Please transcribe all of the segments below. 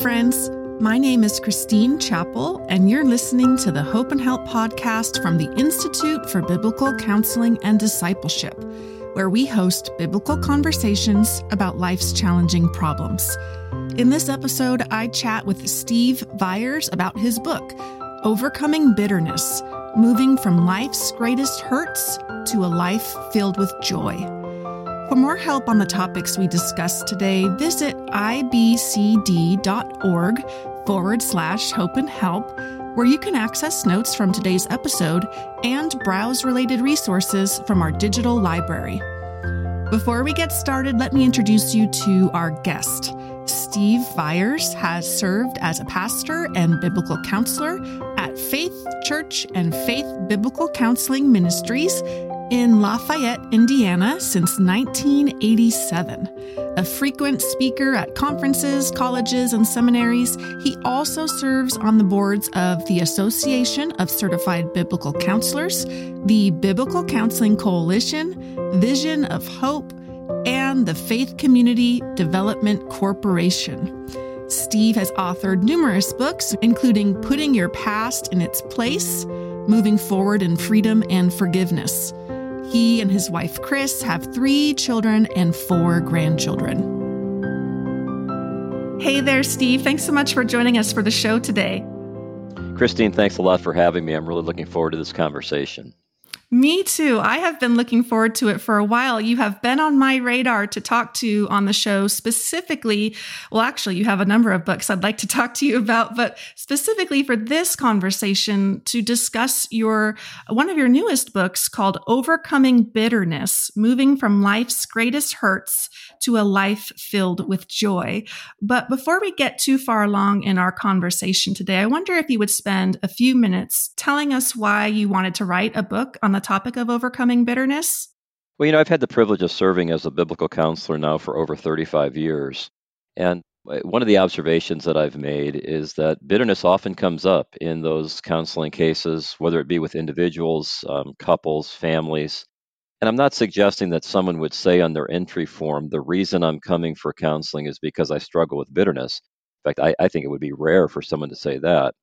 friends. My name is Christine Chappell, and you're listening to the Hope and Help podcast from the Institute for Biblical Counseling and Discipleship, where we host biblical conversations about life's challenging problems. In this episode, I chat with Steve Viars about his book, Overcoming Bitterness Moving from Life's Greatest Hurts to a Life Filled with Joy. For more help on the topics we discussed today, visit ibcd.org forward slash hope and help, where you can access notes from today's episode and browse related resources from our digital library. Before we get started, let me introduce you to our guest. Steve Viars has served as a pastor and biblical counselor at Faith Church and Faith Biblical Counseling Ministries in Lafayette, Indiana since 1987. A frequent speaker at conferences, colleges, and seminaries, he also serves on the boards of the Association of Certified Biblical Counselors, the Biblical Counseling Coalition, Vision of Hope, and the Faith Community Development Corporation. Steve has authored numerous books, including Putting Your Past in Its Place, Moving Forward in Freedom and Forgiveness. He and his wife, Chris, have three children and four grandchildren. Hey there, Steve. Thanks so much for joining us for the show today. Christine, thanks a lot for having me. I'm really looking forward to this conversation. Me too. I have been looking forward to it for a while. You have been on my radar to talk to on the show specifically. Well, actually, you have a number of books I'd like to talk to you about, but specifically for this conversation to discuss your one of your newest books called Overcoming Bitterness: Moving from Life's Greatest Hurts to a Life Filled with Joy. But before we get too far along in our conversation today, I wonder if you would spend a few minutes telling us why you wanted to write a book on the the topic of overcoming bitterness? Well, you know, I've had the privilege of serving as a biblical counselor now for over 35 years. And uh, one of the observations that I've made is that bitterness often comes up in those counseling cases, whether it be with individuals, um, couples, families. And I'm not suggesting that someone would say on their entry form, the reason I'm coming for counseling is because I struggle with bitterness. In fact, I, I think it would be rare for someone to say that.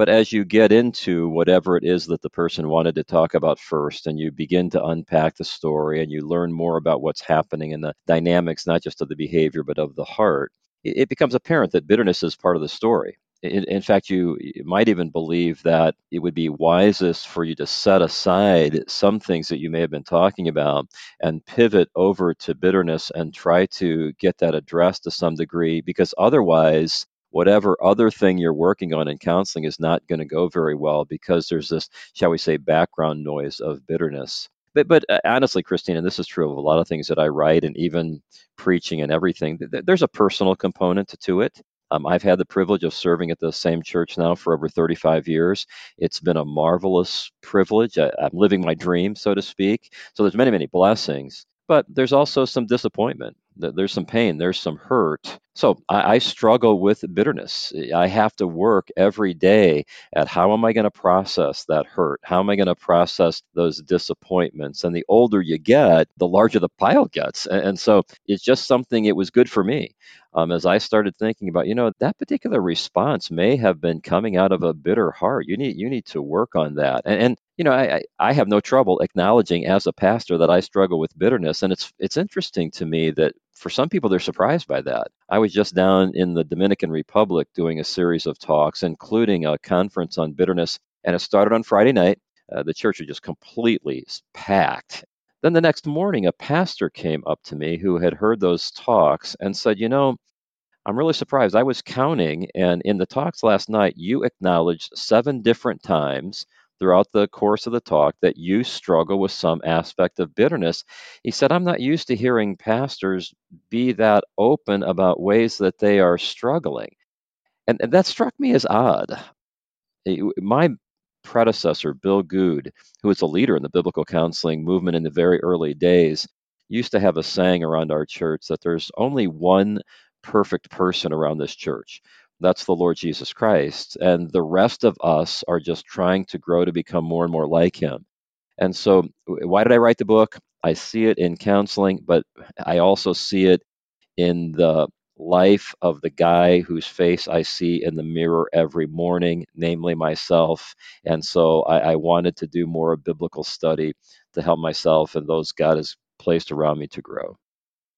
But as you get into whatever it is that the person wanted to talk about first, and you begin to unpack the story and you learn more about what's happening and the dynamics, not just of the behavior, but of the heart, it becomes apparent that bitterness is part of the story. In, in, fact, you, you might even believe that it would be wisest for you to set aside some things that you may have been talking about and pivot over to bitterness and try to get that addressed to some degree, because otherwise, whatever other thing you're working on in counseling is not going to go very well because there's this, shall we say, background noise of bitterness. But, but uh, honestly, Christine, and this is true of a lot of things that I write and even preaching and everything, th- there's a personal component to it. Um, I've had the privilege of serving at the same church now for over 35 years. It's been a marvelous privilege. I, I'm living my dream, so to speak. So there's many, many blessings, but there's also some disappointment there's some pain, there's some hurt. So I, I, struggle with bitterness. I have to work every day at how am I going to process that hurt? How am I going to process those disappointments? And the older you get, the larger the pile gets. And, and so it's just something, it was good for me. Um, as I started thinking about, you know, that particular response may have been coming out of a bitter heart. You need you need to work on that. And, and you know, I, I have no trouble acknowledging as a pastor that I struggle with bitterness. And it's it's interesting to me that for some people, they're surprised by that. I was just down in the Dominican Republic doing a series of talks, including a conference on bitterness, and it started on Friday night. Uh, the church was just completely packed. Then the next morning, a pastor came up to me who had heard those talks and said, You know, I'm really surprised. I was counting, and in the talks last night, you acknowledged seven different times throughout the course of the talk that you struggle with some aspect of bitterness. He said, I'm not used to hearing pastors be that open about ways that they are struggling. And, and that struck me as odd. My predecessor, Bill Goode, who was a leader in the biblical counseling movement in the very early days, used to have a saying around our church that there's only one perfect person around this church. That's the Lord Jesus Christ. And the rest of us are just trying to grow to become more and more like him. And so, why did I write the book? I see it in counseling, but I also see it in the life of the guy whose face I see in the mirror every morning, namely myself. And so I, I wanted to do more of biblical study to help myself and those God has placed around me to grow.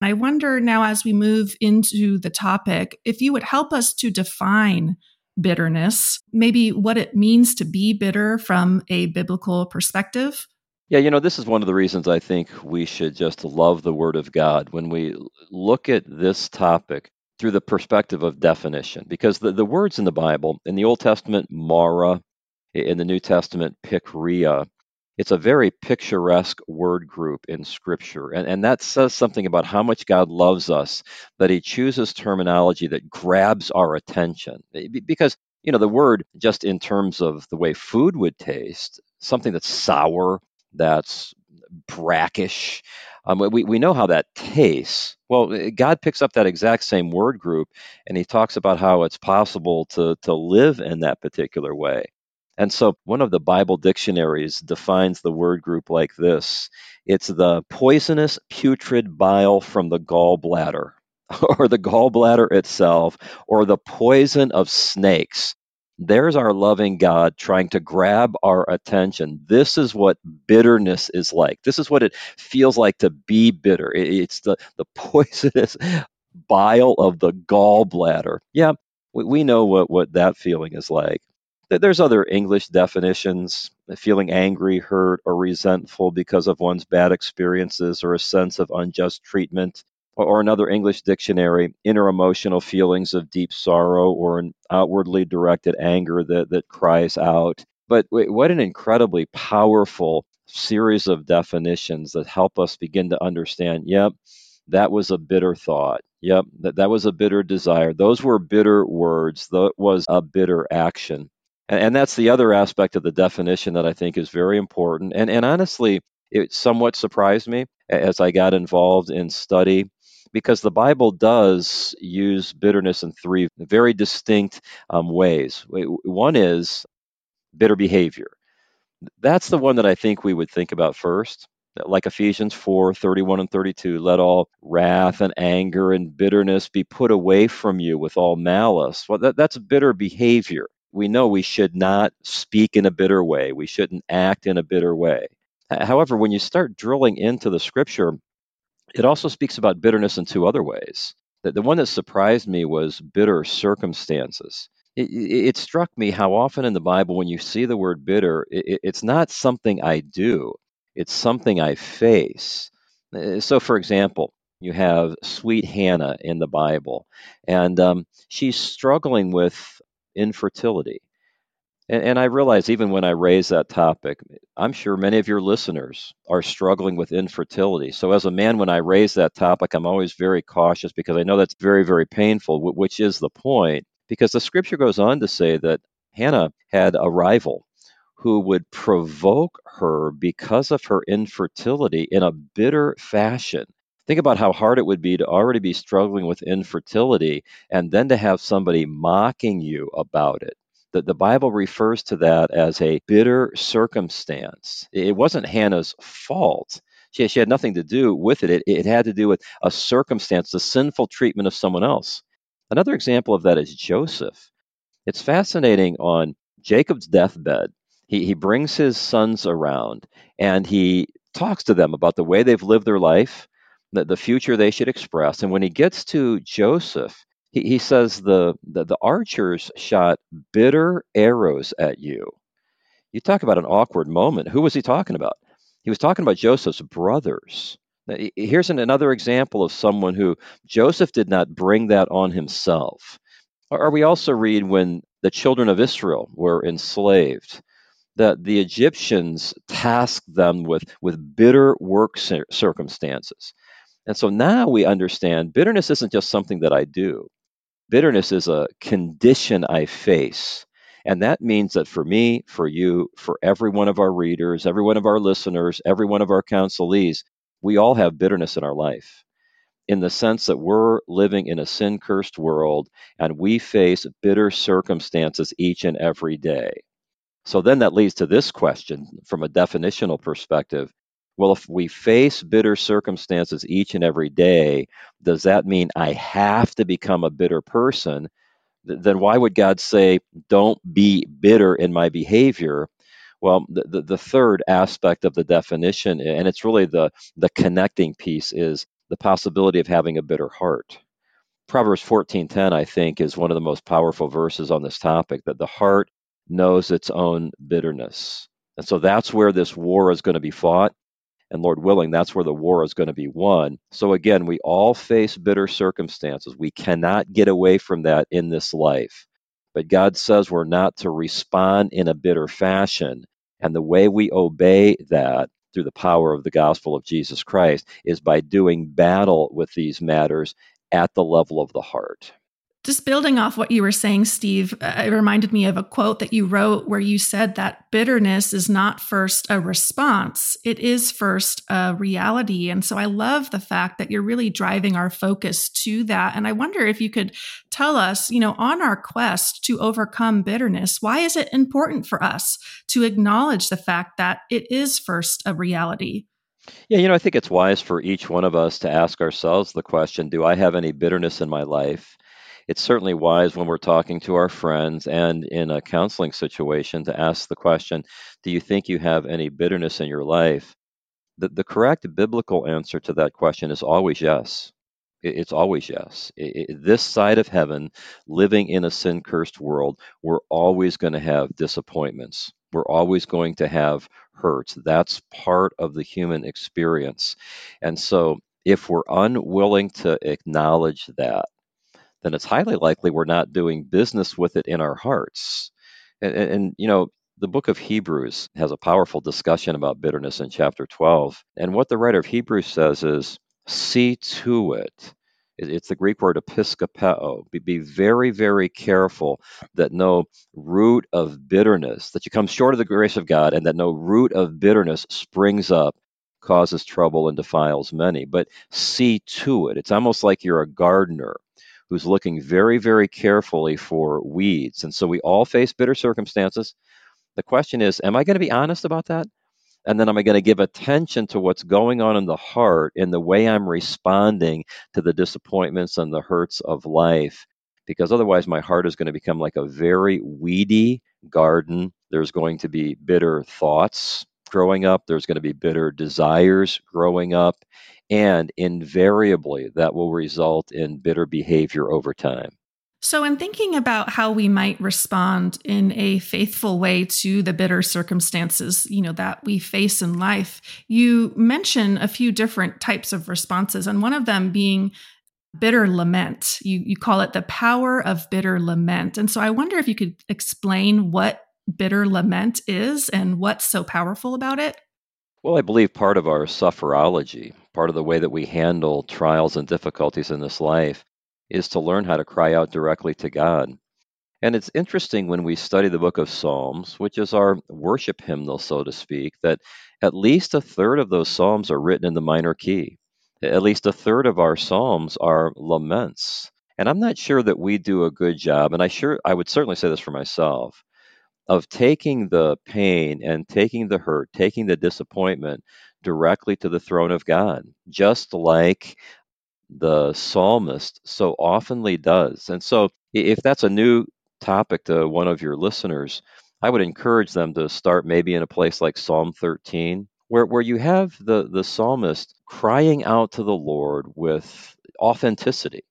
I wonder now, as we move into the topic, if you would help us to define bitterness, maybe what it means to be bitter from a biblical perspective. Yeah, you know, this is one of the reasons I think we should just love the Word of God when we look at this topic through the perspective of definition. Because the, the words in the Bible, in the Old Testament, Mara, in the New Testament, Pikria, it's a very picturesque word group in Scripture. And, and that says something about how much God loves us, that He chooses terminology that grabs our attention. Because, you know, the word, just in terms of the way food would taste, something that's sour, that's brackish, um, we, we know how that tastes. Well, God picks up that exact same word group and he talks about how it's possible to, to live in that particular way. And so one of the Bible dictionaries defines the word group like this it's the poisonous putrid bile from the gallbladder, or the gallbladder itself, or the poison of snakes. There's our loving God trying to grab our attention. This is what bitterness is like. This is what it feels like to be bitter. It's the, the poisonous bile of the gallbladder. Yeah, we, we know what, what that feeling is like. There's other English definitions feeling angry, hurt, or resentful because of one's bad experiences or a sense of unjust treatment. Or another English dictionary, inner emotional feelings of deep sorrow or an outwardly directed anger that, that cries out. But what an incredibly powerful series of definitions that help us begin to understand yep, that was a bitter thought. Yep, that, that was a bitter desire. Those were bitter words. That was a bitter action. And, that's the other aspect of the definition that I think is very important. And, and honestly, it somewhat surprised me as I got involved in study because the Bible does use bitterness in three very distinct um, ways. One is bitter behavior. That's the one that I think we would think about first. Like Ephesians 4 31 and 32, let all wrath and anger and bitterness be put away from you with all malice. Well, that, that's bitter behavior we know we should not speak in a bitter way. We shouldn't act in a bitter way. However, when you start drilling into the scripture, it also speaks about bitterness in two other ways. The, the one that surprised me was bitter circumstances. It, it, struck me how often in the Bible, when you see the word bitter, it, it's not something I do, it's something I face. Uh, so, for example, you have sweet Hannah in the Bible, and um, she's struggling with infertility. And, and I realize even when I raise that topic, I'm sure many of your listeners are struggling with infertility. So, as a man, when I raise that topic, I'm always very cautious because I know that's very, very painful, which is the point. Because the scripture goes on to say that Hannah had a rival who would provoke her because of her infertility in a bitter fashion. Think about how hard it would be to already be struggling with infertility and then to have somebody mocking you about it. The, the Bible refers to that as a bitter circumstance. It wasn't Hannah's fault. She, she had nothing to do with it. it. It had to do with a circumstance, the sinful treatment of someone else. Another example of that is Joseph. It's fascinating on Jacob's deathbed. He, he brings his sons around and he talks to them about the way they've lived their life, the, the future they should express. And when he gets to Joseph, he, he says the, the, the archers shot bitter arrows at you. You talk about an awkward moment. Who was he talking about? He was talking about Joseph's brothers. Now, here's an, another example of someone who Joseph did not bring that on himself. Or we also read when the children of Israel were enslaved, that the Egyptians tasked them with, with bitter work circumstances. And so now we understand bitterness isn't just something that I do. Bitterness is a condition I face. And that means that for me, for you, for every one of our readers, every one of our listeners, every one of our counselees, we all have bitterness in our life in the sense that we're living in a sin cursed world and we face bitter circumstances each and every day. So then that leads to this question from a definitional perspective Well, if we face bitter circumstances each and every day, does that mean I have to become a bitter person? Then why would God say, don't be bitter in my behavior? Well, the, the, the third aspect of the definition, and it's really the, the connecting piece, is the possibility of having a bitter heart. Proverbs 14:10 I think is one of the most powerful verses on this topic that the heart knows its own bitterness. And so that's where this war is going to be fought and Lord willing that's where the war is going to be won. So again, we all face bitter circumstances. We cannot get away from that in this life. But God says we're not to respond in a bitter fashion. And the way we obey that through the power of the gospel of Jesus Christ is by doing battle with these matters at the level of the heart. Just building off what you were saying, Steve, uh, it reminded me of a quote that you wrote where you said that bitterness is not first a response, it is first a reality. And so I love the fact that you're really driving our focus to that. And I wonder if you could tell us, you know, on our quest to overcome bitterness, why is it important for us to acknowledge the fact that it is first a reality? Yeah, you know, I think it's wise for each one of us to ask ourselves the question Do I have any bitterness in my life? It's certainly wise when we're talking to our friends and in a counseling situation to ask the question Do you think you have any bitterness in your life? The, the correct biblical answer to that question is always yes. It's always yes. This side of heaven, living in a sin cursed world, we're always going to have disappointments. We're always going to have hurts. That's part of the human experience. And so, if we're unwilling to acknowledge that, then it's highly likely we're not doing business with it in our hearts. And, and, you know, the book of Hebrews has a powerful discussion about bitterness in chapter 12. And what the writer of Hebrews says is see to it it's the Greek word episkopeo. Be, be very, very careful that no root of bitterness, that you come short of the grace of God, and that no root of bitterness springs up, causes trouble, and defiles many. But see to it. It's almost like you're a gardener who's looking very, very carefully for weeds. And so we all face bitter circumstances. The question is, am I going to be honest about that? And then am I going to give attention to what's going on in the heart in the way I'm responding to the disappointments and the hurts of life? Because otherwise, my heart is going to become like a very weedy garden. There's going to be bitter thoughts growing up, there's going to be bitter desires growing up, and invariably that will result in bitter behavior over time. So, in thinking about how we might respond in a faithful way to the bitter circumstances, you know, that we face in life, you mention a few different types of responses, and one of them being bitter lament. You you call it the power of bitter lament. And so I wonder if you could explain what bitter lament is and what's so powerful about it. Well, I believe part of our sufferology, part of the way that we handle trials and difficulties in this life is to learn how to cry out directly to God. And it's interesting when we study the book of Psalms, which is our worship hymnal, so to speak, that at least a third of those Psalms are written in the minor key. At least a third of our Psalms are laments. And I'm not sure that we do a good job, and I sure I would certainly say this for myself, of taking the pain and taking the hurt, taking the disappointment directly to the throne of God. Just like the psalmist so oftenly does. And so, if that's a new topic to one of your listeners, I would encourage them to start maybe in a place like Psalm 13, where, where you have the, the psalmist crying out to the Lord with authenticity.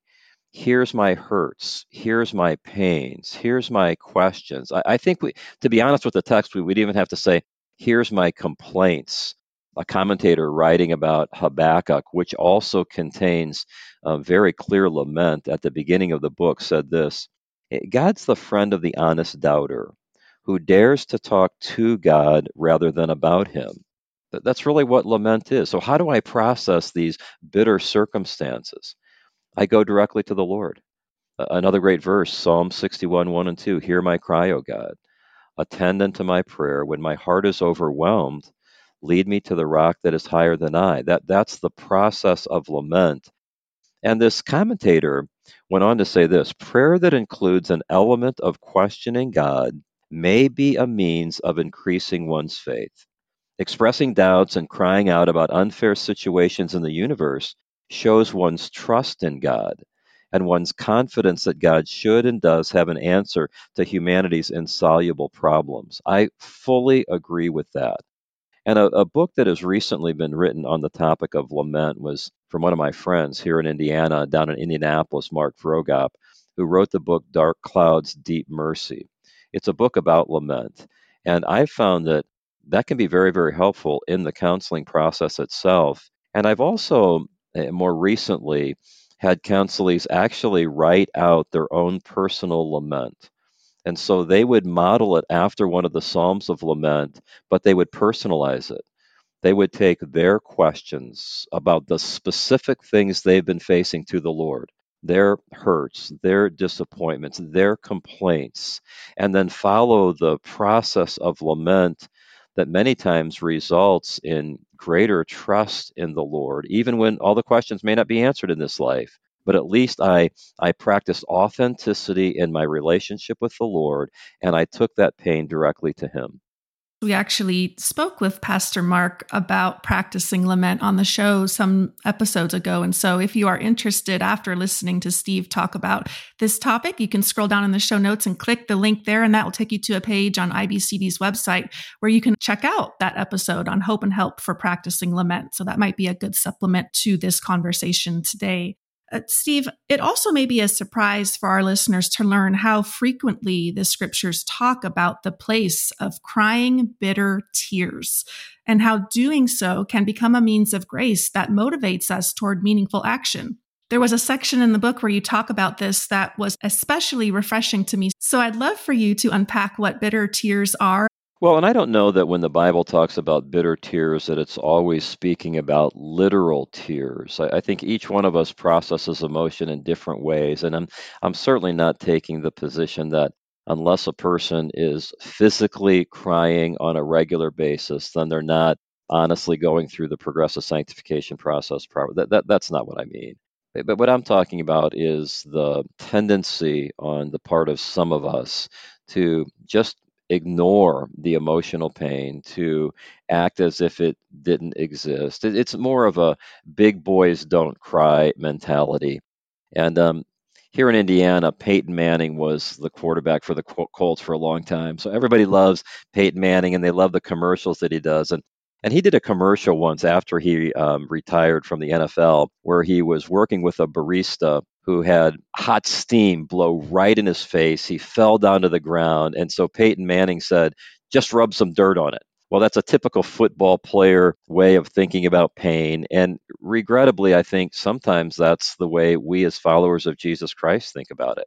Here's my hurts. Here's my pains. Here's my questions. I, I think we, to be honest with the text, we would even have to say, here's my complaints a commentator writing about Habakkuk, which also contains a very clear lament at the beginning of the book, said this eh, God's the friend of the honest doubter who dares to talk to God rather than about him. That's really what lament is. So, how do I process these bitter circumstances? I go directly to the Lord. Another great verse, Psalm 61, 1 and 2 Hear my cry, O God. Attend unto my prayer. When my heart is overwhelmed, lead me to the rock that is higher than I. That that's the process of lament. And this commentator went on to say this prayer that includes an element of questioning God may be a means of increasing one's faith. Expressing doubts and crying out about unfair situations in the universe shows one's trust in God and one's confidence that God should and does have an answer to humanity's insoluble problems. I fully agree with that. And a, a, book that has recently been written on the topic of lament was from one of my friends here in Indiana, down in Indianapolis, Mark Vroegop, who wrote the book Dark Clouds, Deep Mercy. It's a book about lament. And I found that that can be very, very helpful in the counseling process itself. And I've also Eh, more recently had counselees actually write out their own personal lament. And so they would model it after one of the Psalms of Lament, but they would personalize it. They would take their questions about the specific things they've been facing to the Lord, their hurts, their disappointments, their complaints, and then follow the process of lament that many times results in greater trust in the Lord, even when all the questions may not be answered in this life but at least I I practiced authenticity in my relationship with the Lord and I took that pain directly to him. We actually spoke with Pastor Mark about practicing lament on the show some episodes ago. And so, if you are interested after listening to Steve talk about this topic, you can scroll down in the show notes and click the link there, and that will take you to a page on IBCD's website where you can check out that episode on hope and help for practicing lament. So, that might be a good supplement to this conversation today. Uh, Steve, it also may be a surprise for our listeners to learn how frequently the scriptures talk about the place of crying bitter tears and how doing so can become a means of grace that motivates us toward meaningful action. There was a section in the book where you talk about this that was especially refreshing to me. So I'd love for you to unpack what bitter tears are well, and I don't know that when the Bible talks about bitter tears, that it's always speaking about literal tears. I, I, think each one of us processes emotion in different ways, and I'm I'm certainly not taking the position that unless a person is physically crying on a regular basis, then they're not honestly going through the progressive sanctification process. That, that that's not what I mean. But what I'm talking about is the tendency on the part of some of us to just ignore the emotional pain, to act as if it didn't exist. It's more of a big boys don't cry mentality. And um, here in Indiana, Peyton Manning was the quarterback for the Colts for a long time. So everybody loves Peyton Manning and they love the commercials that he does. And and he did a commercial once after he um, retired from the NFL where he was working with a barista who had hot steam blow right in his face. He fell down to the ground. And so Peyton Manning said, just rub some dirt on it. Well, that's a typical football player way of thinking about pain. And regrettably, I think sometimes that's the way we as followers of Jesus Christ think about it.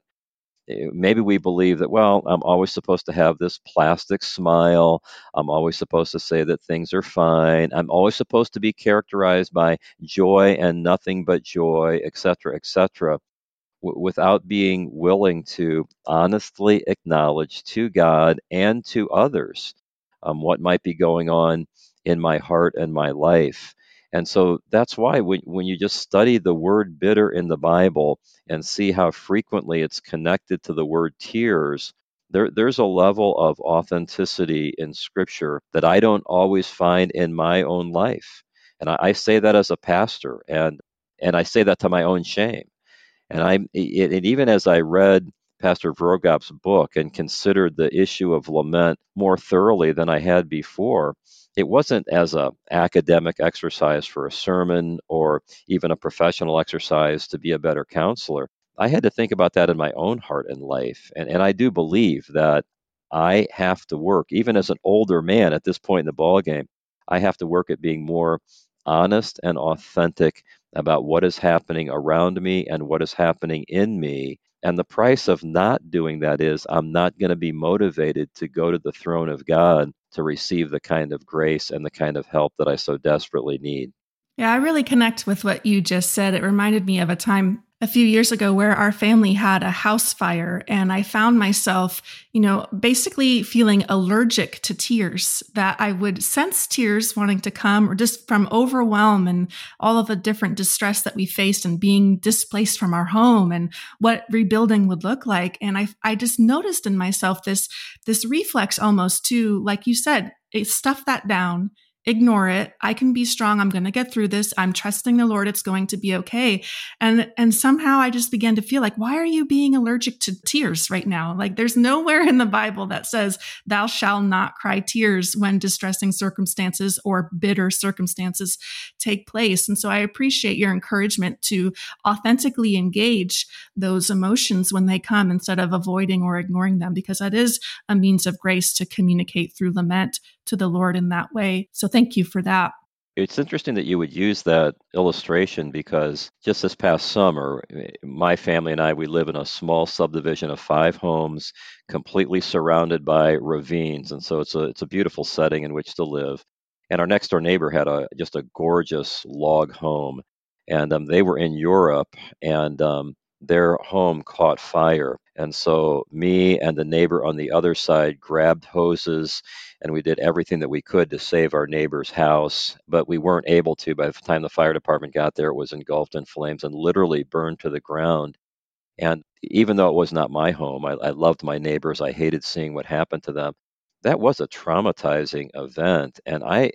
Eh, maybe we believe that well i'm always supposed to have this plastic smile. I'm always supposed to say that things are fine. I'm always supposed to be characterized by joy and nothing but joy etc etc w- without being willing to honestly acknowledge to god and to others um, what might be going on in my heart and my life and so that's why when, when you just study the word bitter in the Bible and see how frequently it's connected to the word tears, there, there's a level of authenticity in Scripture that I don't always find in my own life. And I, I say that as a pastor, and and I say that to my own shame. And I, and even as I read Pastor Vroegop's book and considered the issue of lament more thoroughly than I had before, it wasn't as a academic exercise for a sermon or even a professional exercise to be a better counselor. I had to think about that in my own heart and life. And, and I do believe that I have to work, even as an older man at this point in the ballgame, I have to work at being more honest and authentic about what is happening around me and what is happening in me and the price of not doing that is I'm not going to be motivated to go to the throne of God to receive the kind of grace and the kind of help that I so desperately need. Yeah, I really connect with what you just said. It reminded me of a time a few years ago where our family had a house fire and I found myself, you know, basically feeling allergic to tears that I would sense tears wanting to come or just from overwhelm and all of the different distress that we faced and being displaced from our home and what rebuilding would look like. And I, I just noticed in myself this, this reflex almost to, like you said, stuff that down ignore it. I can be strong. I'm going to get through this. I'm trusting the Lord. It's going to be okay. And, and somehow I just began to feel like, why are you being allergic to tears right now? Like there's nowhere in the Bible that says thou shalt not cry tears when distressing circumstances or bitter circumstances take place. And so I appreciate your encouragement to authentically engage those emotions when they come instead of avoiding or ignoring them, because that is a means of grace to communicate through lament to the Lord in that way. So thank you for that. It's interesting that you would use that illustration because just this past summer, my family and I, we live in a small subdivision of five homes, completely surrounded by ravines. And so it's a, it's a beautiful setting in which to live. And our next door neighbor had a just a gorgeous log home. And um, they were in Europe, and um, their home caught fire. And so, me and the neighbor on the other side grabbed hoses and we did everything that we could to save our neighbor's house. But we weren't able to. By the time the fire department got there, it was engulfed in flames and literally burned to the ground. And even though it was not my home, I, I loved my neighbors. I hated seeing what happened to them. That was a traumatizing event. And I,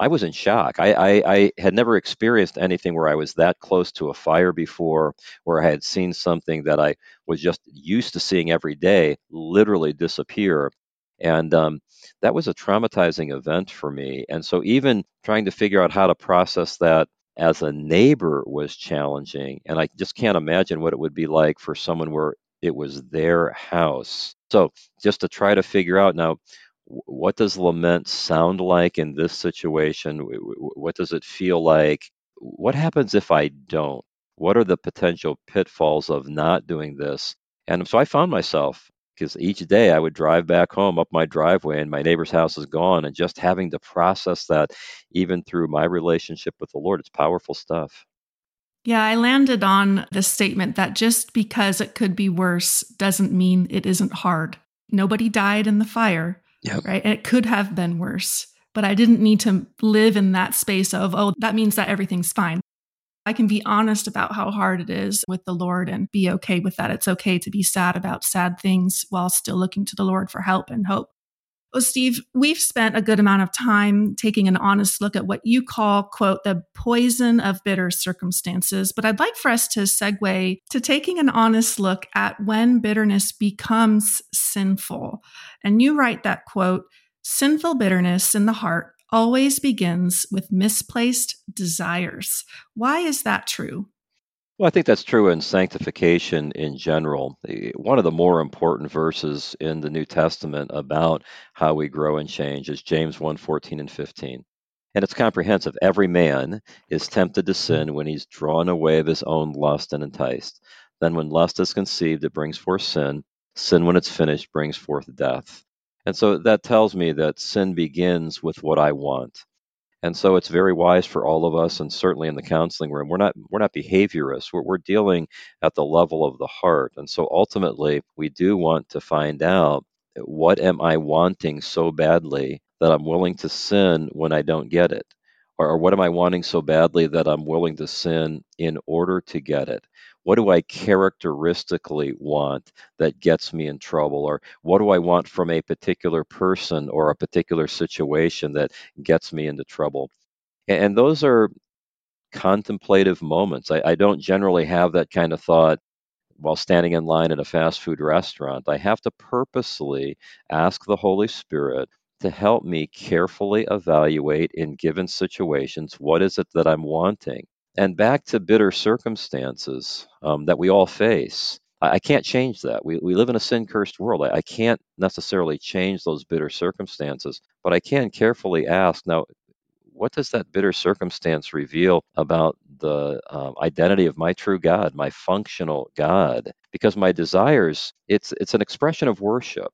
I was in shock. I, I, I, had never experienced anything where I was that close to a fire before, where I had seen something that I was just used to seeing every day literally disappear. And um, that was a traumatizing event for me. And so, even trying to figure out how to process that as a neighbor was challenging. And I just can't imagine what it would be like for someone where it was their house. So, just to try to figure out now, what does lament sound like in this situation? What does it feel like? What happens if I don't? What are the potential pitfalls of not doing this? And so I found myself because each day I would drive back home up my driveway and my neighbor's house is gone, and just having to process that even through my relationship with the Lord, it's powerful stuff. Yeah, I landed on the statement that just because it could be worse doesn't mean it isn't hard. Nobody died in the fire, Yep. Right. And it could have been worse, but I didn't need to live in that space of, oh, that means that everything's fine. I can be honest about how hard it is with the Lord and be okay with that. It's okay to be sad about sad things while still looking to the Lord for help and hope. Well, Steve, we've spent a good amount of time taking an honest look at what you call, quote, the poison of bitter circumstances. But I'd like for us to segue to taking an honest look at when bitterness becomes sinful. And you write that, quote, sinful bitterness in the heart always begins with misplaced desires. Why is that true? Well, I think that's true in sanctification in general. One of the more important verses in the New Testament about how we grow and change is James 1 14 and 15. And it's comprehensive. Every man is tempted to sin when he's drawn away of his own lust and enticed. Then, when lust is conceived, it brings forth sin. Sin, when it's finished, brings forth death. And so that tells me that sin begins with what I want. And so it's very wise for all of us, and certainly in the counseling room, we're not we're not behaviorists. We're, we're dealing at the level of the heart. And so ultimately, we do want to find out what am I wanting so badly that I'm willing to sin when I don't get it, or, or what am I wanting so badly that I'm willing to sin in order to get it what do I characteristically want that gets me in trouble? Or what do I want from a particular person or a particular situation that gets me into trouble? And those are contemplative moments. I, I don't generally have that kind of thought while standing in line at a fast food restaurant. I have to purposely ask the Holy Spirit to help me carefully evaluate in given situations what is it that I'm wanting and back to bitter circumstances um, that we all face. I, I, can't change that. We, we live in a sin cursed world. I, I can't necessarily change those bitter circumstances, but I can carefully ask now, what does that bitter circumstance reveal about the um, identity of my true God, my functional God? Because my desires, it's it's an expression of worship.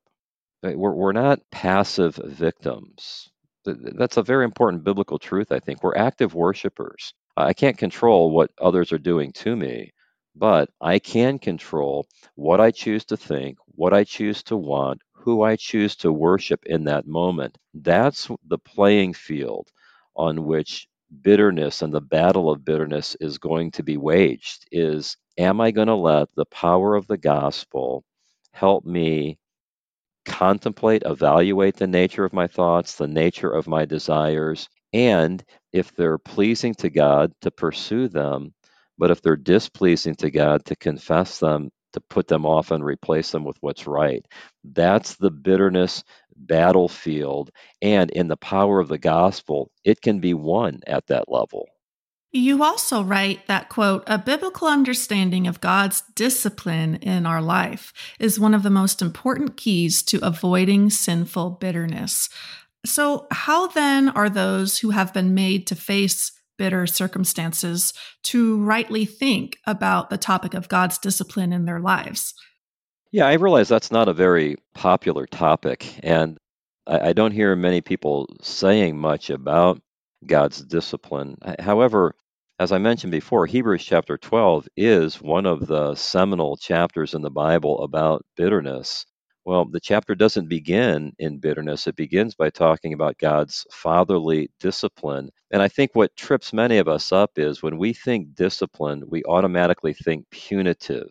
We're, we're not passive victims. That's a very important biblical truth, I think. We're active worshipers. I can't control what others are doing to me, but I can control what I choose to think, what I choose to want, who I choose to worship in that moment. That's the playing field on which bitterness and the battle of bitterness is going to be waged is am I going to let the power of the gospel help me contemplate, evaluate the nature of my thoughts, the nature of my desires, And if they're pleasing to God, to pursue them. But if they're displeasing to God, to confess them, to put them off and replace them with what's right. That's the bitterness battlefield. And in the power of the gospel, it can be won at that level. You also write that, quote, a biblical understanding of God's discipline in our life is one of the most important keys to avoiding sinful bitterness. So, how then are those who have been made to face bitter circumstances to rightly think about the topic of God's discipline in their lives? Yeah, I realize that's not a very popular topic, and I, I don't hear many people saying much about God's discipline. However, as I mentioned before, Hebrews chapter 12 is one of the seminal chapters in the Bible about bitterness. Well, the chapter doesn't begin in bitterness. It begins by talking about God's fatherly discipline. And I think what trips many of us up is when we think discipline, we automatically think punitive.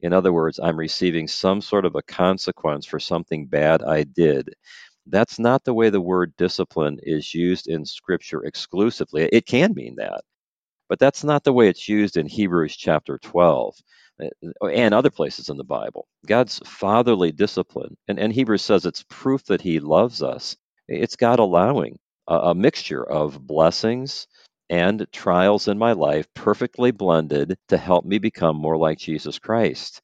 In other words, I'm receiving some sort of a consequence for something bad I did. That's not the way the word discipline is used in Scripture exclusively. It can mean that, but that's not the way it's used in Hebrews chapter 12 uh, Uh, uh, and other places in the Bible. God's fatherly discipline, and, and Hebrews says it's proof that He loves us. It's God allowing a, a mixture of blessings and trials in my life perfectly blended to help me become more like Jesus Christ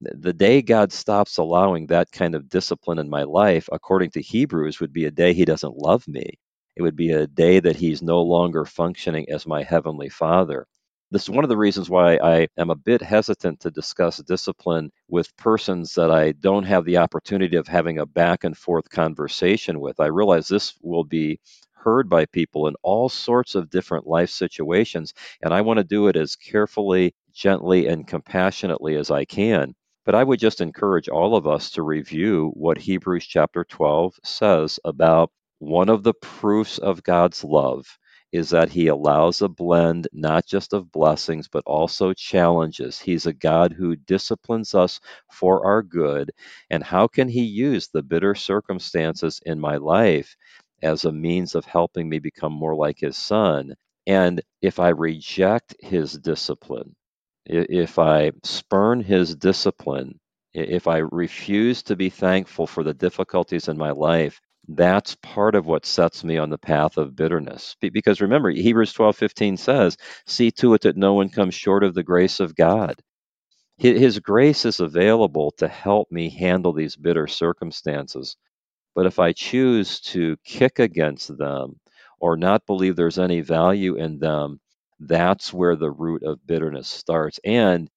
the day God stops allowing that kind of discipline in my life, according to Hebrews, would be a day He doesn't love me. It would be a day that He's no longer functioning as my Heavenly Father. This is one of the reasons why I am a bit hesitant to discuss discipline with persons that I don't have the opportunity of having a back and forth conversation with. I realize this will be heard by people in all sorts of different life situations, and I want to do it as carefully, gently, and compassionately as I can. But I would just encourage all of us to review what Hebrews chapter 12 says about one of the proofs of God's love is that he allows a blend not just of blessings but also challenges. He's a God who disciplines us for our good. And how can he use the bitter circumstances in my life as a means of helping me become more like his son? And if I reject his discipline, if I spurn his discipline, if I refuse to be thankful for the difficulties in my life, that's part of what sets me on the path of bitterness. Because remember, Hebrews 12:15 says, "See to it that no one comes short of the grace of God." His grace is available to help me handle these bitter circumstances. But if I choose to kick against them or not believe there's any value in them, that's where the root of bitterness starts. And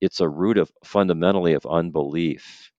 it's a root of fundamentally of unbelief.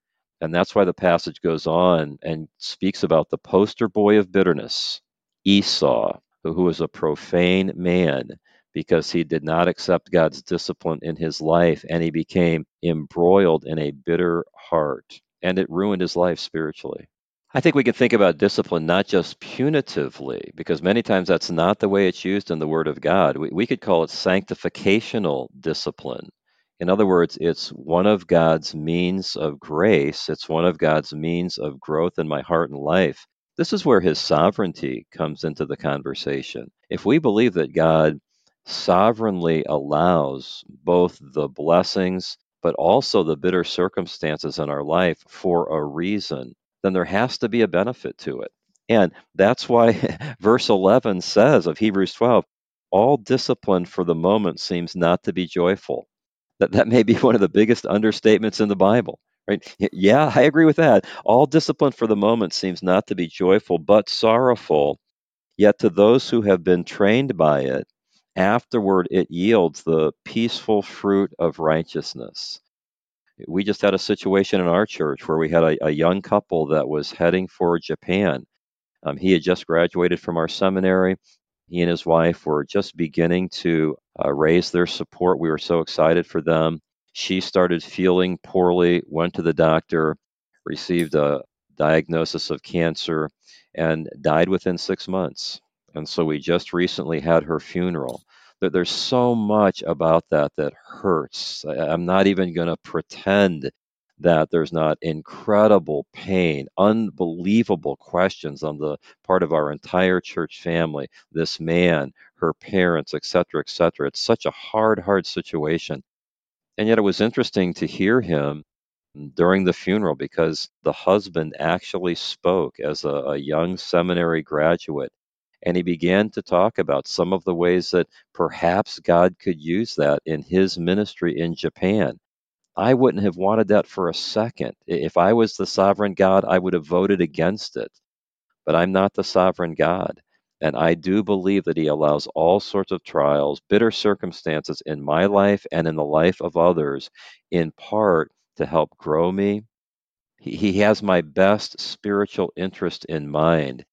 And that's why the passage goes on and speaks about the poster boy of bitterness, Esau, who was a profane man because he did not accept God's discipline in his life and he became embroiled in a bitter heart. And it ruined his life spiritually. I think we can think about discipline not just punitively, because many times that's not the way it's used in the Word of God. We, we could call it sanctificational discipline. In other words, it's one of God's means of grace, it's one of God's means of growth in my heart and life. This is where His sovereignty comes into the conversation. If we believe that God sovereignly allows both the blessings but also the bitter circumstances in our life for a reason, then there has to be a benefit to it. And that's why verse 11 says of Hebrews 12, all discipline for the moment seems not to be joyful. That, that may be one of the biggest understatements in the Bible, right? Yeah, I agree with that. All discipline for the moment seems not to be joyful, but sorrowful. Yet to those who have been trained by it, afterward it yields the peaceful fruit of righteousness we just had a situation in our church where we had a, a young couple that was heading for Japan. Um, he had just graduated from our seminary. He and his wife were just beginning to uh, raise their support. We were so excited for them. She started feeling poorly, went to the doctor, received a diagnosis of cancer, and died within six months. And so we just recently had her funeral there's so much about that that hurts. I'm not even going to pretend that there's not incredible pain, unbelievable questions on the part of our entire church family, this man, her parents, etc., etc. It's such a hard, hard situation. And yet it was interesting to hear him during the funeral because the husband actually spoke as a, a, young seminary graduate. And he began to talk about some of the ways that perhaps God could use that in his ministry in Japan. I wouldn't have wanted that for a second. If I was the sovereign God, I would have voted against it. But I'm not the sovereign God. And I do believe that He allows all sorts of trials, bitter circumstances in my life and in the life of others, in part to help grow me. He, has my best spiritual interest in mind.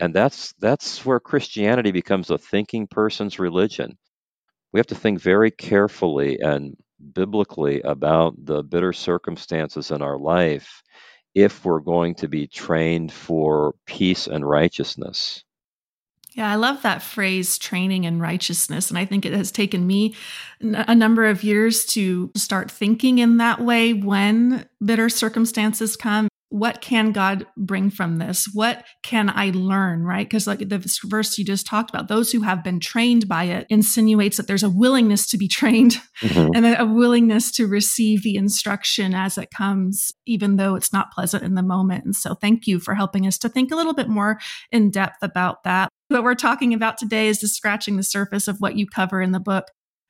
And that's that's where Christianity becomes a thinking person's religion. We have to think very carefully and biblically about the bitter circumstances in our life if we're going to be trained for peace and righteousness. Yeah, I love that phrase, training in righteousness. And I think it has taken me a number of years to start thinking in that way when bitter circumstances come what can God bring from this? What can I learn, right? Because, like the verse you just talked about, those who have been trained by it insinuates that there's a willingness to be trained mm-hmm. and a willingness to receive the instruction as it comes, even though it's not pleasant in the moment. And so, thank you for helping us to think a little bit more in depth about that. What we're talking about today is just scratching the surface of what you cover in the book.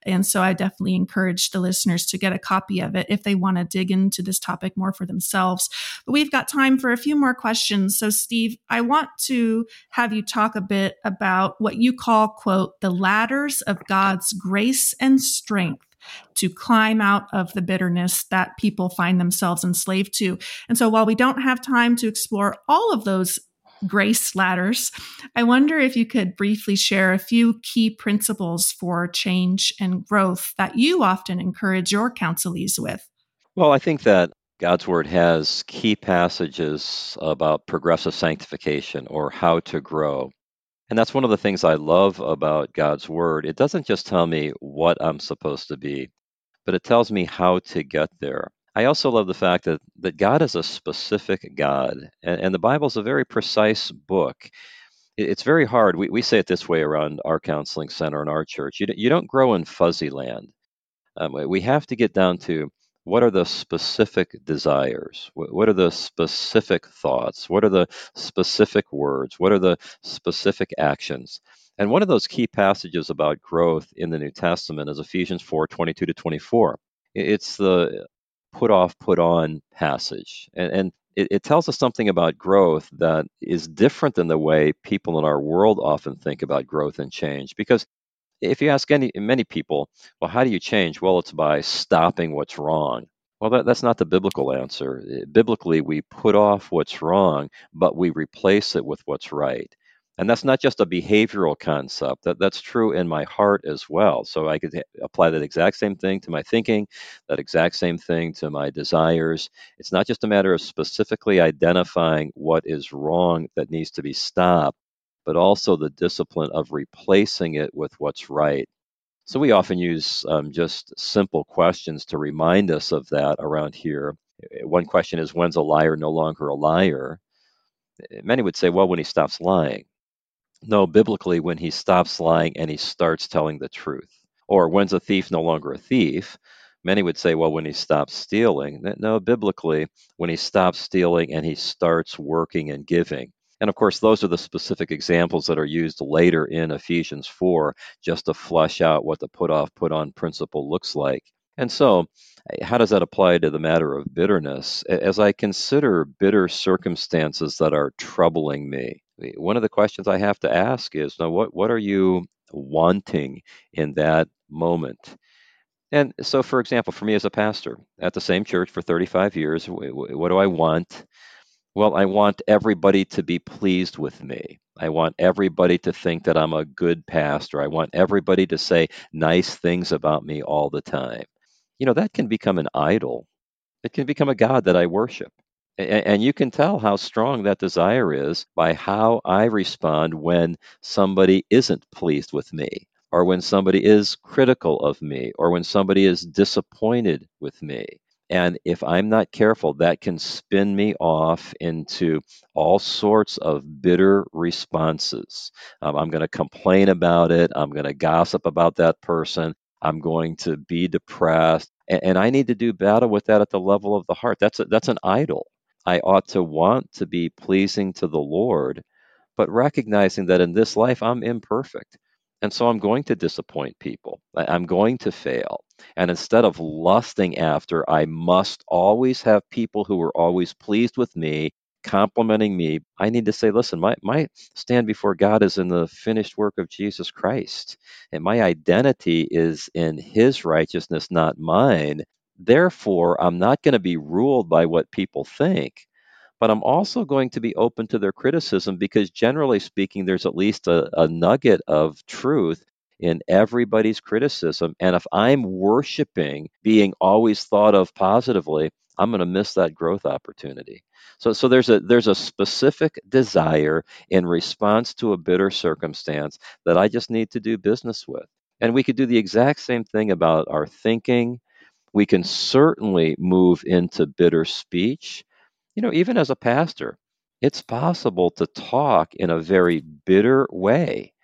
And so I definitely encourage the listeners to get a copy of it if they want to dig into this topic more for themselves. But we've got time for a few more questions. So, Steve, I want to have you talk a bit about what you call, quote, the ladders of God's grace and strength to climb out of the bitterness that people find themselves enslaved to. And so while we don't have time to explore all of those grace ladders. I wonder if you could briefly share a few key principles for change and growth that you often encourage your counselees with. Well, I think that God's Word has key passages about progressive sanctification or how to grow. And that's one of the things I love about God's Word. It doesn't just tell me what I'm supposed to be, but it tells me how to get there. I also love the fact that, that God is a specific God, and, and the Bible is a very precise book. It, it's very hard. We, we say it this way around our counseling center and our church you, you don't grow in fuzzy land. Um, we have to get down to what are the specific desires? What are the specific thoughts? What are the specific words? What are the specific actions? And one of those key passages about growth in the New Testament is Ephesians 4 22 to 24. It's the put off, put on passage. And, and it, it, tells us something about growth that is different than the way people in our world often think about growth and change. Because if you ask any many people, well, how do you change? Well, it's by stopping what's wrong. Well, that, that's not the biblical answer. Biblically, we put off what's wrong, but we replace it with what's right. And that's not just a behavioral concept. That that's true in my heart as well. So I could apply that exact same thing to my thinking, that exact same thing to my desires. It's not just a matter of specifically identifying what is wrong that needs to be stopped, but also the discipline of replacing it with what's right. So we often use um, just simple questions to remind us of that around here. One question is, when's a liar no longer a liar? Many would say, well, when he stops lying. No, biblically, when he stops lying and he starts telling the truth. Or when's a thief no longer a thief? Many would say, well, when he stops stealing. No, biblically, when he stops stealing and he starts working and giving. And of course, those are the specific examples that are used later in Ephesians 4 just to flesh out what the put off, put on principle looks like. And so, eh, how does that apply to the matter of bitterness? As I consider bitter circumstances that are troubling me, Eh, one of the questions I have to ask is, now, what, what are you wanting in that moment? And so, for example, for me as a pastor at the same church for 35 years, what do I want? Well, I want everybody to be pleased with me. I want everybody to think that I'm a good pastor. I want everybody to say nice things about me all the time. You know, that can become an idol. It can become a God that I worship. And you can tell how strong that desire is by how I respond when somebody isn't pleased with me, or when somebody is critical of me, or when somebody is disappointed with me. And if I'm not careful, that can spin me off into all sorts of bitter responses. Um, I'm going to complain about it. I'm going to gossip about that person. I'm going to be depressed. And, and I need to do battle with that at the level of the heart. That's, a, that's an idol. I ought to want to be pleasing to the Lord, but recognizing that in this life I'm imperfect. And so I'm going to disappoint people. I'm going to fail. And instead of lusting after, I must always have people who are always pleased with me, complimenting me. I need to say, listen, my, my stand before God is in the finished work of Jesus Christ. And my identity is in his righteousness, not mine. Therefore, I'm not going to be ruled by what people think but I'm also going to be open to their criticism because, generally speaking, there's at least a, a nugget of truth in everybody's criticism. And if I'm worshiping being always thought of positively, I'm going to miss that growth opportunity. So, so there's a there's a specific desire in response to a bitter circumstance that I just need to do business with. And we could do the exact same thing about our thinking. We can certainly move into bitter speech you know, even as a pastor, it's possible to talk in a very bitter way.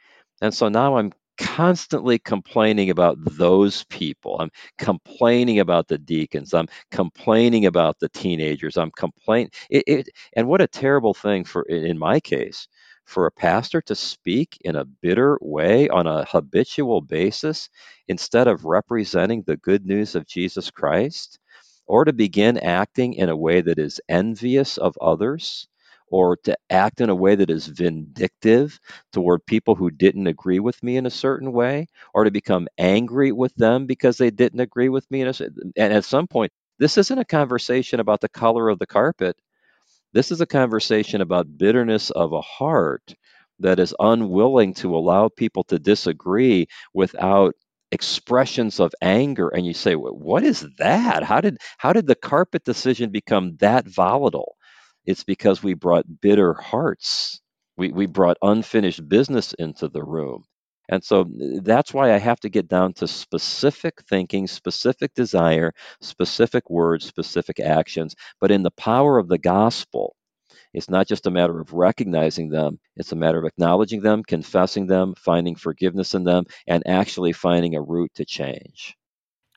And so now I'm constantly complaining about those people. I'm complaining about the deacons. I'm complaining about the teenagers. I'm complaining. It, it, and what a terrible thing for, in my case, for a pastor to speak in a bitter way on a habitual basis instead of representing the good news of Jesus Christ or to begin acting in a way that is envious of others, or to act in a way that is vindictive toward people who didn't agree with me in a certain way, or to become angry with them because they didn't agree with me. A, and at some point, this isn't a conversation about the color of the carpet. This is a conversation about bitterness of a heart that is unwilling to allow people to disagree without expressions of anger. And you say what is that? How did how did the carpet decision become that volatile? It's because we brought bitter hearts. We, we brought unfinished business into the room and so uh, that's why i have to get down to specific thinking specific desire specific words specific actions but in the power of the gospel it's not just a matter of recognizing them, it's a matter of acknowledging them, confessing them, finding forgiveness in them, and actually finding a route to change.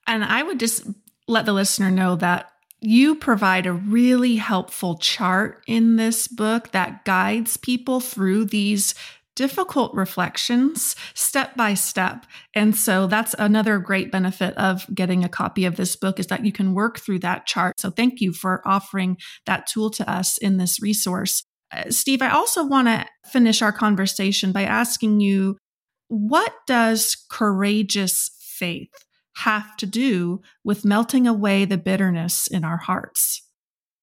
And I would just let the listener know that you provide a really helpful chart in this book that guides people through these difficult reflections step by step. And so that's another great benefit of getting a copy of this book is that you can work through that chart. So thank you for offering that tool to us in this resource. Uh, Steve, I also want to finish our conversation by asking you what does courageous faith have to do with melting away the bitterness in our hearts?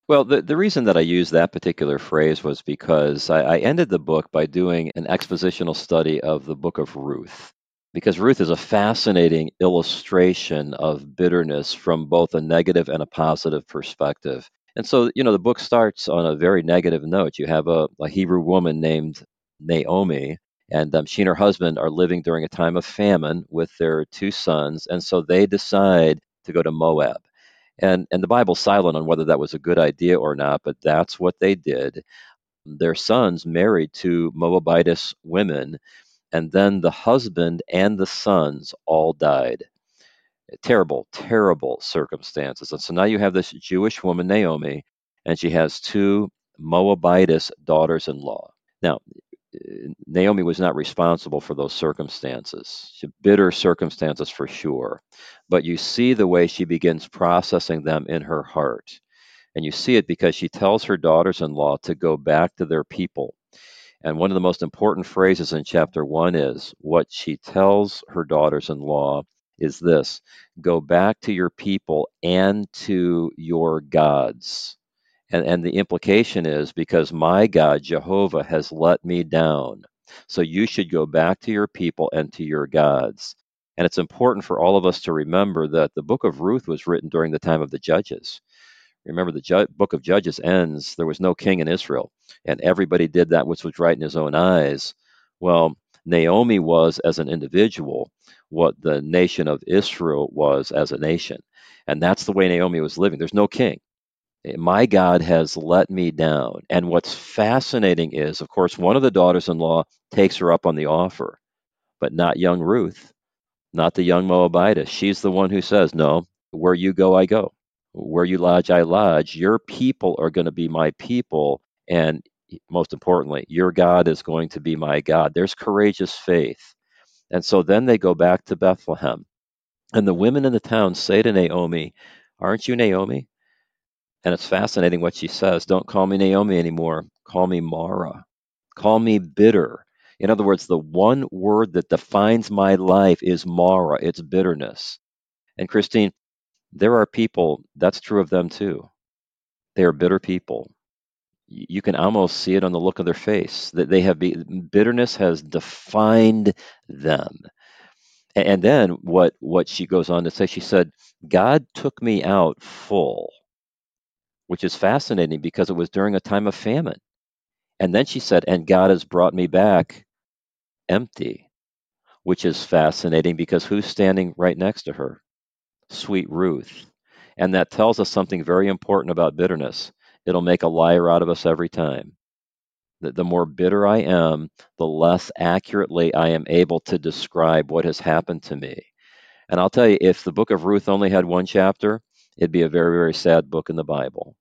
Well, the, the reason that I used that particular phrase was because I, I ended the book by doing an expositional study of the book of Ruth. Because Ruth is a fascinating illustration of bitterness from both a negative and a positive perspective. And so, you know, the book starts on a very negative note. You have a, a Hebrew woman named Naomi, and um, she and her husband are living during a time of famine with their two sons. And so they decide to go to Moab. And, and the Bible's silent on whether that was a good idea or not, but that's what they did. Their sons married two Moabitess women, and then the husband and the sons all died. Terrible, terrible circumstances. And so now you have this Jewish woman, Naomi, and she has two Moabitess daughters in law. Now, Naomi was not responsible for those circumstances, bitter circumstances for sure. But you see the way she begins processing them in her heart. And you see it because she tells her daughters in law to go back to their people. And one of the most important phrases in chapter one is what she tells her daughters in law is this go back to your people and to your gods. And, and the implication is because my God, Jehovah, has let me down. So you should go back to your people and to your gods. And it's important for all of us to remember that the book of Ruth was written during the time of the judges. Remember, the ju- book of Judges ends, there was no king in Israel, and everybody did that which was right in his own eyes. Well, Naomi was, as an individual, what the nation of Israel was as a nation. And that's the way Naomi was living. There's no king. Eh, my God has let me down. And what's fascinating is, of course, one of the daughters in law takes her up on the offer, but not young Ruth, not the young Moabitess. She's the one who says, No, where you go, I go. Where you lodge, I lodge. Your people are going to be my people. And most importantly, your God is going to be my God. There's courageous faith. And so then they go back to Bethlehem. And the women in the town say to Naomi, Aren't you Naomi? And it's fascinating what she says. Don't call me Naomi anymore. Call me Mara. Call me bitter. In other words, the one word that defines my life is Mara. It's bitterness. And Christine, there are people, that's true of them too. They are bitter people. You can almost see it on the look of their face that they have be, bitterness has defined them. And then what what she goes on to say, she said, God took me out full which is fascinating because it was during a time of famine. And then she said, and God has brought me back empty, which is fascinating because who's standing right next to her? Sweet Ruth. And that tells us something very important about bitterness. It'll make a liar out of us every time. The, the more bitter I am, the less accurately I am able to describe what has happened to me. And I'll tell you, if the book of Ruth only had one chapter, it'd be a very, very sad book in the Bible.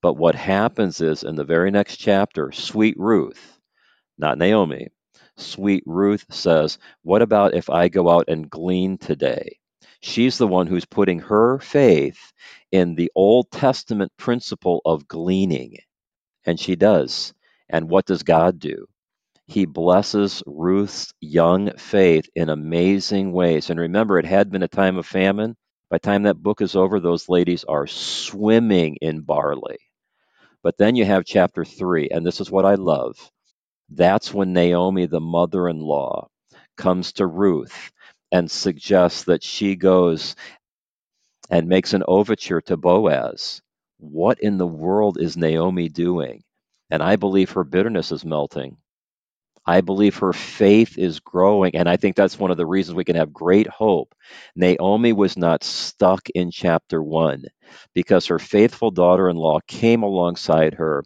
But what happens is in the very next chapter, sweet Ruth, not Naomi, sweet Ruth says, What about if I go out and glean today? She's the one who's putting her faith in the Old Testament principle of gleaning. And she does. And what does God do? He blesses Ruth's young faith in amazing ways. And remember, it had been a time of famine. By the time that book is over, those ladies are swimming in barley. But then you have chapter three, and this is what I love. That's when Naomi, the mother in law, comes to Ruth and suggests that she goes and makes an overture to Boaz. What in the world is Naomi doing? And I believe her bitterness is melting. I believe her faith is growing. And I think that's one of the reasons we can have great hope. Naomi was not stuck in chapter one because her faithful daughter in law came alongside her,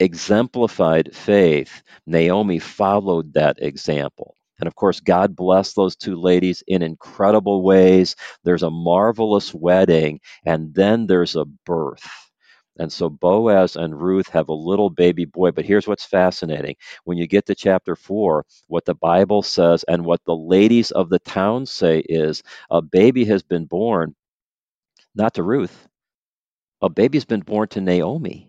exemplified faith. Naomi followed that example. And of course, God blessed those two ladies in incredible ways. There's a marvelous wedding, and then there's a birth. And so Boaz and Ruth have a little baby boy. But here's what's fascinating. When you get to chapter four, what the Bible says and what the ladies of the town say is a baby has been born, not to Ruth, a baby's been born to Naomi.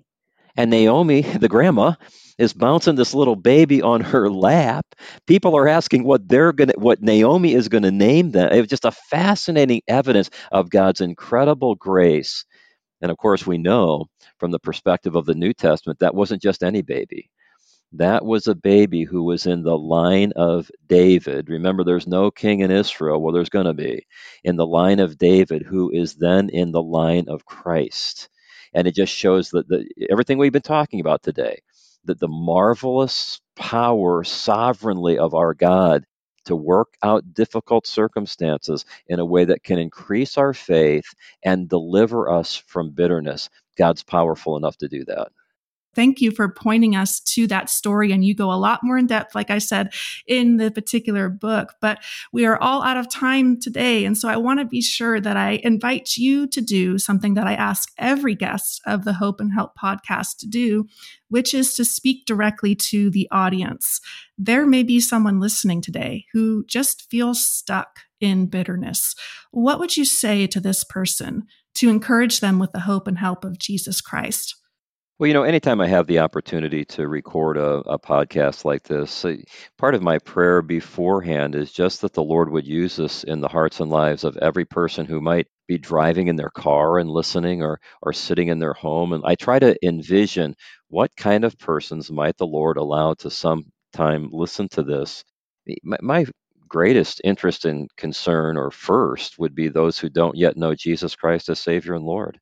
And Naomi, the grandma, is bouncing this little baby on her lap. People are asking what they're gonna, what Naomi is gonna name them. It was just a fascinating evidence of God's incredible grace and of course, we know from the perspective of the New Testament that wasn't just any baby. That was a baby who was in the line of David. Remember, there's no king in Israel. Well, there's going to be in the line of David, who is then in the line of Christ. And it just shows that the, everything we've been talking about today, that the marvelous power sovereignly of our God to work out difficult circumstances in a way that can increase our faith and deliver us from bitterness. God's powerful enough to do that. Thank you for pointing us to that story. And you go a lot more in depth, like I said, in the particular book. But we are all out of time today. And so I want to be sure that I invite you to do something that I ask every guest of the Hope and Help podcast to do, which is to speak directly to the audience. There may be someone listening today who just feels stuck in bitterness. What would you say to this person to encourage them with the hope and help of Jesus Christ? Well, you know, anytime I have the opportunity to record a, a podcast like this, uh, part of my prayer beforehand is just that the Lord would use this in the hearts and lives of every person who might be driving in their car and listening or, or sitting in their home. And I try to envision what kind of persons might the Lord allow to sometime listen to this. My, my greatest interest and concern, or first, would be those who don't yet know Jesus Christ as Savior and Lord.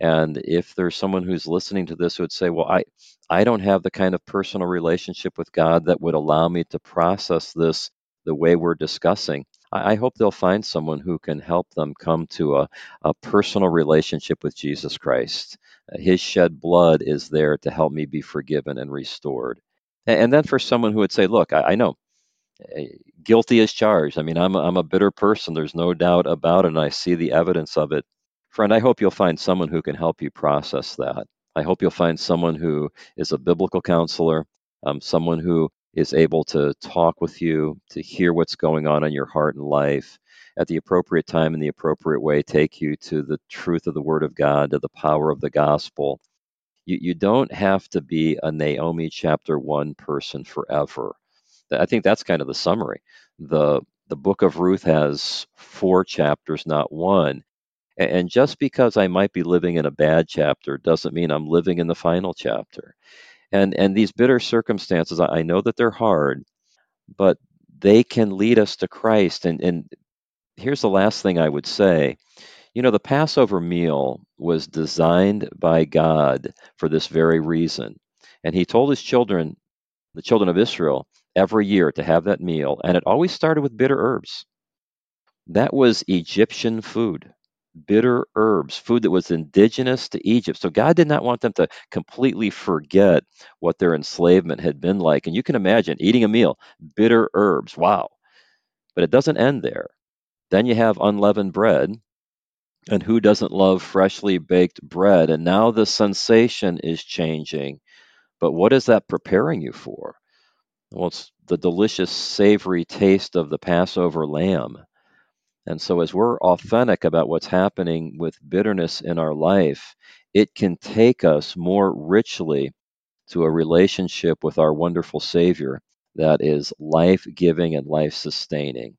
And if there's someone who's listening to this who would say, well, I, I don't have the kind of personal relationship with God that would allow me to process this the way we're discussing, I, I hope they'll find someone who can help them come to a, a personal relationship with Jesus Christ. His shed blood is there to help me be forgiven and restored. And, and then for someone who would say, Look, I, I know eh, guilty as charged. I mean, I'm a, I'm a bitter person. There's no doubt about it, and I see the evidence of it. Friend, I hope you'll find someone who can help you process that. I hope you'll find someone who is a biblical counselor, um, someone who is able to talk with you, to hear what's going on in your heart and life at the appropriate time in the appropriate way, take you to the truth of the Word of God, to the power of the gospel. You, you don't have to be a Naomi chapter one person forever. I think that's kind of the summary. The the book of Ruth has four chapters, not one. And just because I might be living in a bad chapter doesn't mean I'm living in the final chapter. And and these bitter circumstances, I know that they're hard, but they can lead us to Christ. And and here's the last thing I would say. You know, the Passover meal was designed by God for this very reason. And he told his children, the children of Israel, every year to have that meal. And it always started with bitter herbs. That was Egyptian food bitter herbs, food that was indigenous to Egypt. So God did not want them to completely forget what their enslavement had been like. And you can imagine eating a meal, bitter herbs. Wow. But it doesn't end there. Then you have unleavened bread. And who doesn't love freshly baked bread? And now the sensation is changing. But what is that preparing you for? Well, it's the delicious, savory taste of the Passover lamb. And so, as we're authentic about what's happening with bitterness in our life, it can take us more richly to a relationship with our wonderful Savior that is life giving and life sustaining,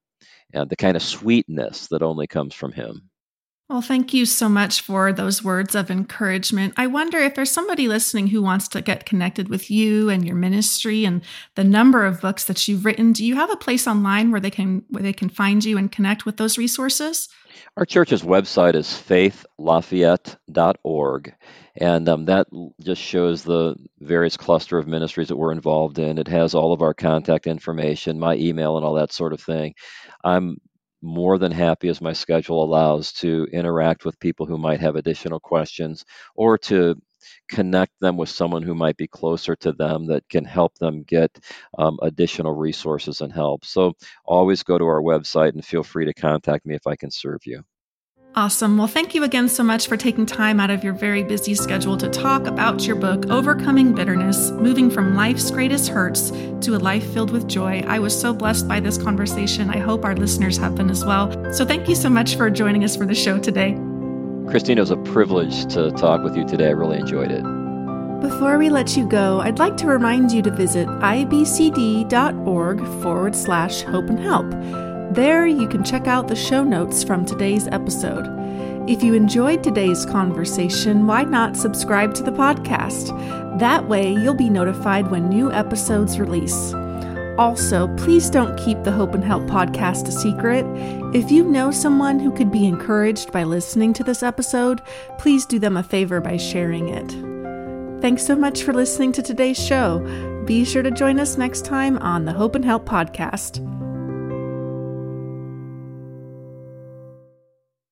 and the kind of sweetness that only comes from Him. Well, thank you so much for those words of encouragement. I wonder if there's somebody listening who wants to get connected with you and your ministry and the number of books that you've written. Do you have a place online where they can where they can find you and connect with those resources? Our church's website is faithlafayette.org, and um, that just shows the various cluster of ministries that we're involved in. It has all of our contact information, my email, and all that sort of thing. I'm more than happy as my schedule allows to interact with people who might have additional questions or to connect them with someone who might be closer to them that can help them get um, additional resources and help. So always go to our website and feel free to contact me if I can serve you. Awesome. Well, thank you again so much for taking time out of your very busy schedule to talk about your book, Overcoming Bitterness Moving from Life's Greatest Hurts to a Life Filled with Joy. I was so blessed by this conversation. I hope our listeners have been as well. So, thank you so much for joining us for the show today. Christine, it was a privilege to talk with you today. I really enjoyed it. Before we let you go, I'd like to remind you to visit ibcd.org forward slash hope and help. There, you can check out the show notes from today's episode. If you enjoyed today's conversation, why not subscribe to the podcast? That way, you'll be notified when new episodes release. Also, please don't keep the Hope and Help podcast a secret. If you know someone who could be encouraged by listening to this episode, please do them a favor by sharing it. Thanks so much for listening to today's show. Be sure to join us next time on the Hope and Help podcast.